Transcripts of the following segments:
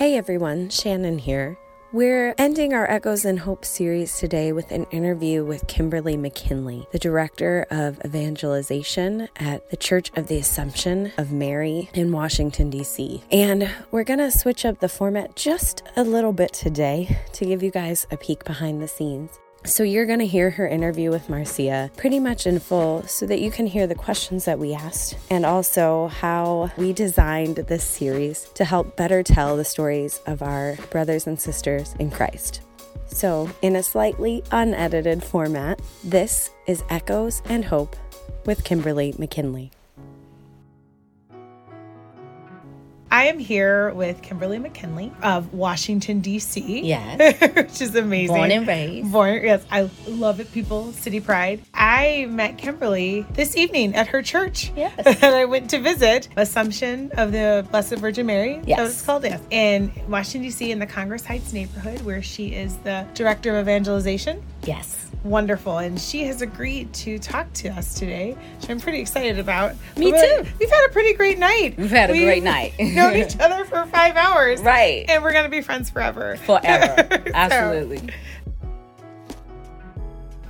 Hey everyone, Shannon here. We're ending our Echoes and Hope series today with an interview with Kimberly McKinley, the Director of Evangelization at the Church of the Assumption of Mary in Washington, D.C. And we're going to switch up the format just a little bit today to give you guys a peek behind the scenes. So, you're going to hear her interview with Marcia pretty much in full so that you can hear the questions that we asked and also how we designed this series to help better tell the stories of our brothers and sisters in Christ. So, in a slightly unedited format, this is Echoes and Hope with Kimberly McKinley. I am here with Kimberly McKinley of Washington, D.C. Yes. which is amazing. Born and raised. Born, yes. I love it, people. City pride. I met Kimberly this evening at her church. Yes. and I went to visit Assumption of the Blessed Virgin Mary. Yes. That was called, yes. In Washington, D.C., in the Congress Heights neighborhood, where she is the director of evangelization. Yes. Wonderful. And she has agreed to talk to us today, which I'm pretty excited about. Me But too. We've had a pretty great night. We've had a great night. known each other for five hours. Right. And we're going to be friends forever. Forever. So, Absolutely.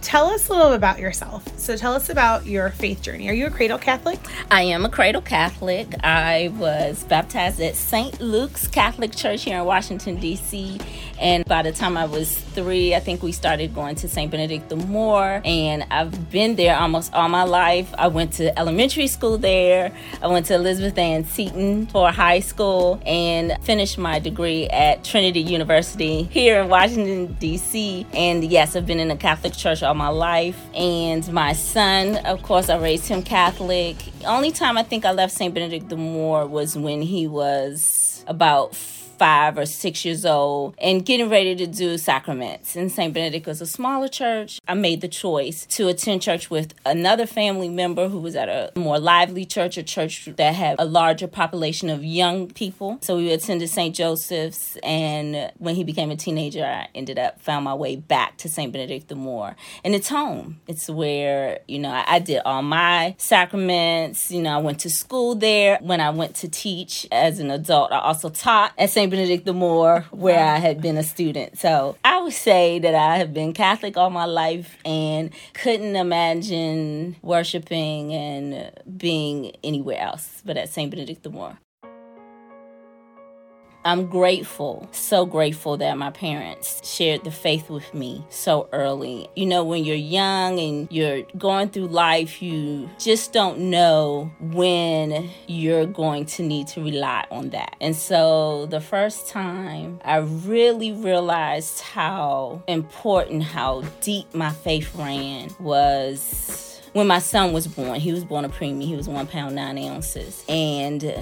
Tell us a little about yourself. So tell us about your faith journey. Are you a cradle Catholic? I am a cradle Catholic. I was baptized at St. Luke's Catholic Church here in Washington, D.C. And by the time I was three, I think we started going to St. Benedict the Moor. And I've been there almost all my life. I went to elementary school there. I went to Elizabeth Ann Seton for high school and finished my degree at Trinity University here in Washington, D.C. And yes, I've been in the Catholic Church my life. And my son, of course, I raised him Catholic. Only time I think I left St. Benedict the Moor was when he was about five or six years old and getting ready to do sacraments. And St. Benedict was a smaller church. I made the choice to attend church with another family member who was at a more lively church, a church that had a larger population of young people. So we attended St. Joseph's. And when he became a teenager, I ended up found my way back to St. Benedict the Moor. And it's home. It's where, you know, I, I did all my sacraments. You know, I went to school there. When I went to teach as an adult, I also taught at St. Benedict the Moor, where I had been a student. So I would say that I have been Catholic all my life and couldn't imagine worshiping and being anywhere else but at St. Benedict the Moor. I'm grateful, so grateful that my parents shared the faith with me so early. You know, when you're young and you're going through life, you just don't know when you're going to need to rely on that. And so the first time I really realized how important, how deep my faith ran was when my son was born. He was born a preemie. He was one pound nine ounces, and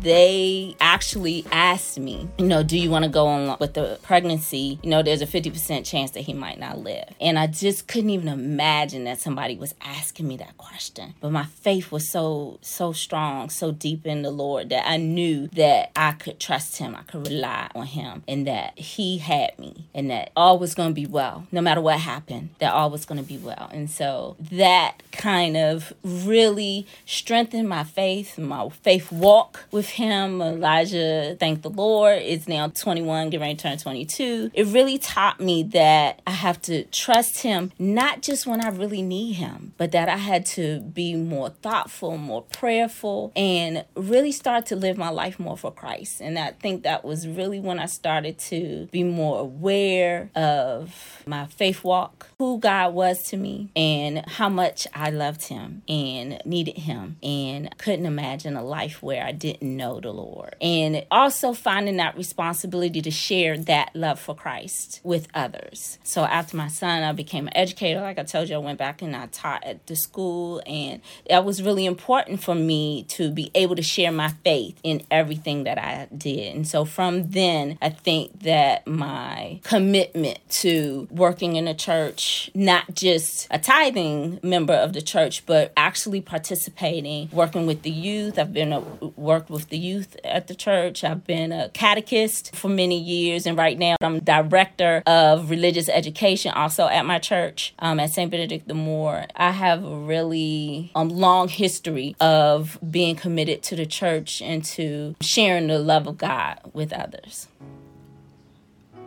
they actually asked me, you know, do you want to go on with the pregnancy? You know, there's a fifty percent chance that he might not live, and I just couldn't even imagine that somebody was asking me that question. But my faith was so so strong, so deep in the Lord that I knew that I could trust Him, I could rely on Him, and that He had me, and that all was going to be well, no matter what happened. That all was going to be well, and so that kind of really strengthened my faith, my faith walk with him. Elijah, thank the Lord, is now 21, getting ready to turn 22. It really taught me that I have to trust him, not just when I really need him, but that I had to be more thoughtful, more prayerful, and really start to live my life more for Christ. And I think that was really when I started to be more aware of my faith walk, who God was to me, and how much I loved him and needed him and couldn't imagine a life where I didn't know the Lord. And also finding that responsibility to share that love for Christ with others. So after my son, I became an educator. Like I told you, I went back and I taught at the school. And that was really important for me to be able to share my faith in everything that I did. And so from then, I think that my commitment to working in a church, not just a tithing member of of the church, but actually participating, working with the youth. I've been a, worked with the youth at the church. I've been a catechist for many years, and right now I'm director of religious education also at my church um, at St. Benedict the Moor. I have a really um, long history of being committed to the church and to sharing the love of God with others.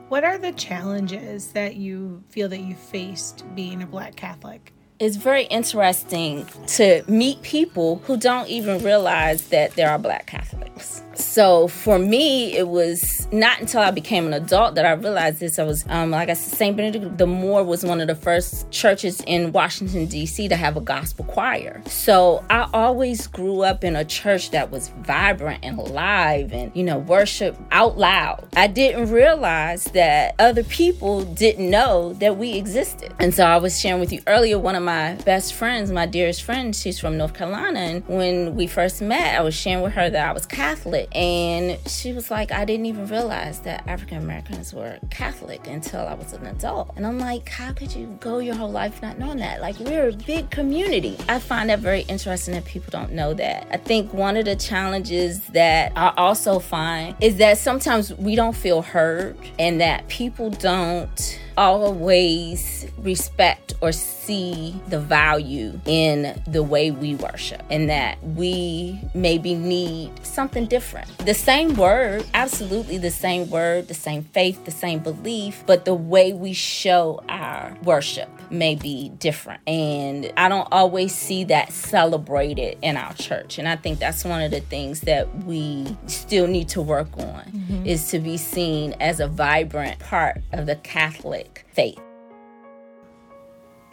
What are the challenges that you feel that you faced being a Black Catholic? It's very interesting to meet people who don't even realize that there are Black Catholics. So for me, it was not until I became an adult that I realized this. I was, um, like I said, St. Benedict the Moor was one of the first churches in Washington, D.C. to have a gospel choir. So I always grew up in a church that was vibrant and alive and, you know, worship out loud. I didn't realize that other people didn't know that we existed. And so I was sharing with you earlier, one of my best friends, my dearest friend, she's from North Carolina. And when we first met, I was sharing with her that I was Catholic and she was like, I didn't even realize that African Americans were Catholic until I was an adult. And I'm like, how could you go your whole life not knowing that? Like, we're a big community. I find that very interesting that people don't know that. I think one of the challenges that I also find is that sometimes we don't feel heard and that people don't always respect or see the value in the way we worship and that we maybe need something different. The same word, absolutely the same word, the same faith, the same belief, but the way we show our worship may be different. And I don't always see that celebrated in our church. And I think that's one of the things that we still need to work on mm-hmm. is to be seen as a vibrant part of the Catholic faith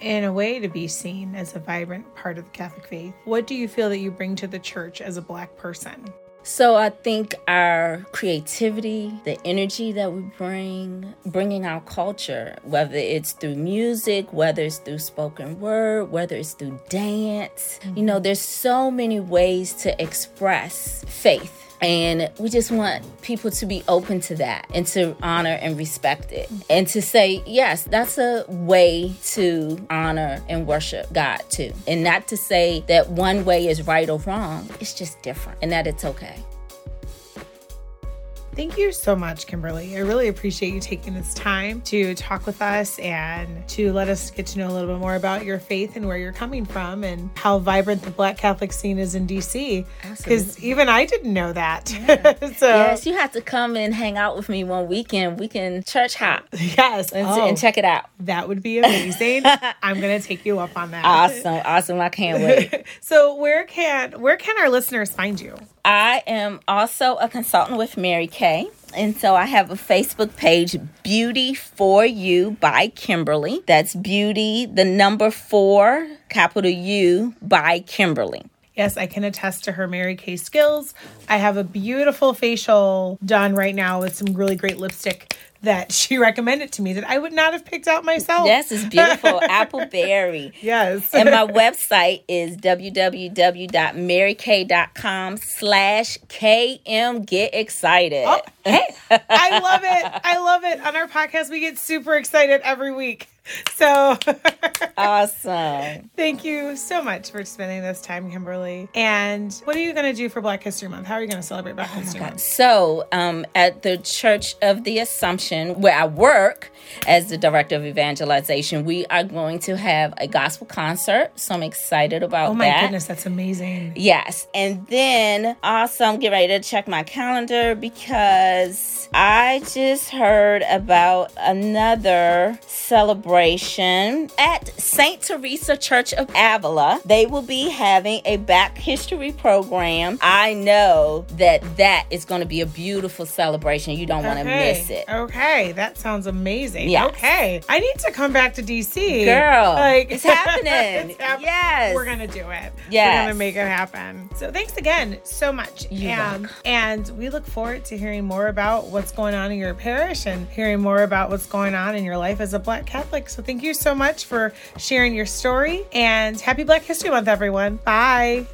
in a way to be seen as a vibrant part of the Catholic faith. What do you feel that you bring to the church as a black person? So I think our creativity, the energy that we bring, bringing our culture, whether it's through music, whether it's through spoken word, whether it's through dance, mm-hmm. you know, there's so many ways to express faith and we just want people to be open to that and to honor and respect it. And to say, yes, that's a way to honor and worship God too. And not to say that one way is right or wrong, it's just different and that it's okay. Thank you so much, Kimberly. I really appreciate you taking this time to talk with us and to let us get to know a little bit more about your faith and where you're coming from and how vibrant the Black Catholic scene is in DC. Because even I didn't know that. Yeah. so yes, you have to come and hang out with me one weekend. We can church hop. Yes, and, oh, and check it out. That would be amazing. I'm gonna take you up on that. Awesome, awesome. I can't wait. so where can where can our listeners find you? I am also a consultant with Mary Kay. And so I have a Facebook page, Beauty for You by Kimberly. That's Beauty, the number four, capital U by Kimberly. Yes, I can attest to her Mary Kay skills. I have a beautiful facial done right now with some really great lipstick that she recommended to me that I would not have picked out myself. Yes, it's beautiful. Appleberry. Yes. and my website is www.marykay.com slash KM Get Excited. Oh, hey, I love it. I love it. On our podcast, we get super excited every week. So awesome. Thank you so much for spending this time, Kimberly. And what are you going to do for Black History Month? How are you going to celebrate Black oh History Month? So, um, at the Church of the Assumption, where I work as the director of evangelization, we are going to have a gospel concert. So I'm excited about that. Oh my that. goodness, that's amazing. Yes. And then also, I'm getting ready to check my calendar because I just heard about another celebration celebration at St. Teresa Church of Avila. They will be having a Black History program. I know that that is going to be a beautiful celebration. You don't want to miss it. Okay, that sounds amazing. Yes. Okay, I need to come back to DC. Girl, like it's happening. it's. Yes, we're gonna do it. Yes, we're gonna make it happen. So thanks again so much. You um, and we look forward to hearing more about what's going on in your parish and hearing more about what's going on in your life as a Black Catholic. So thank you so much for sharing your story and happy Black History Month, everyone. Bye.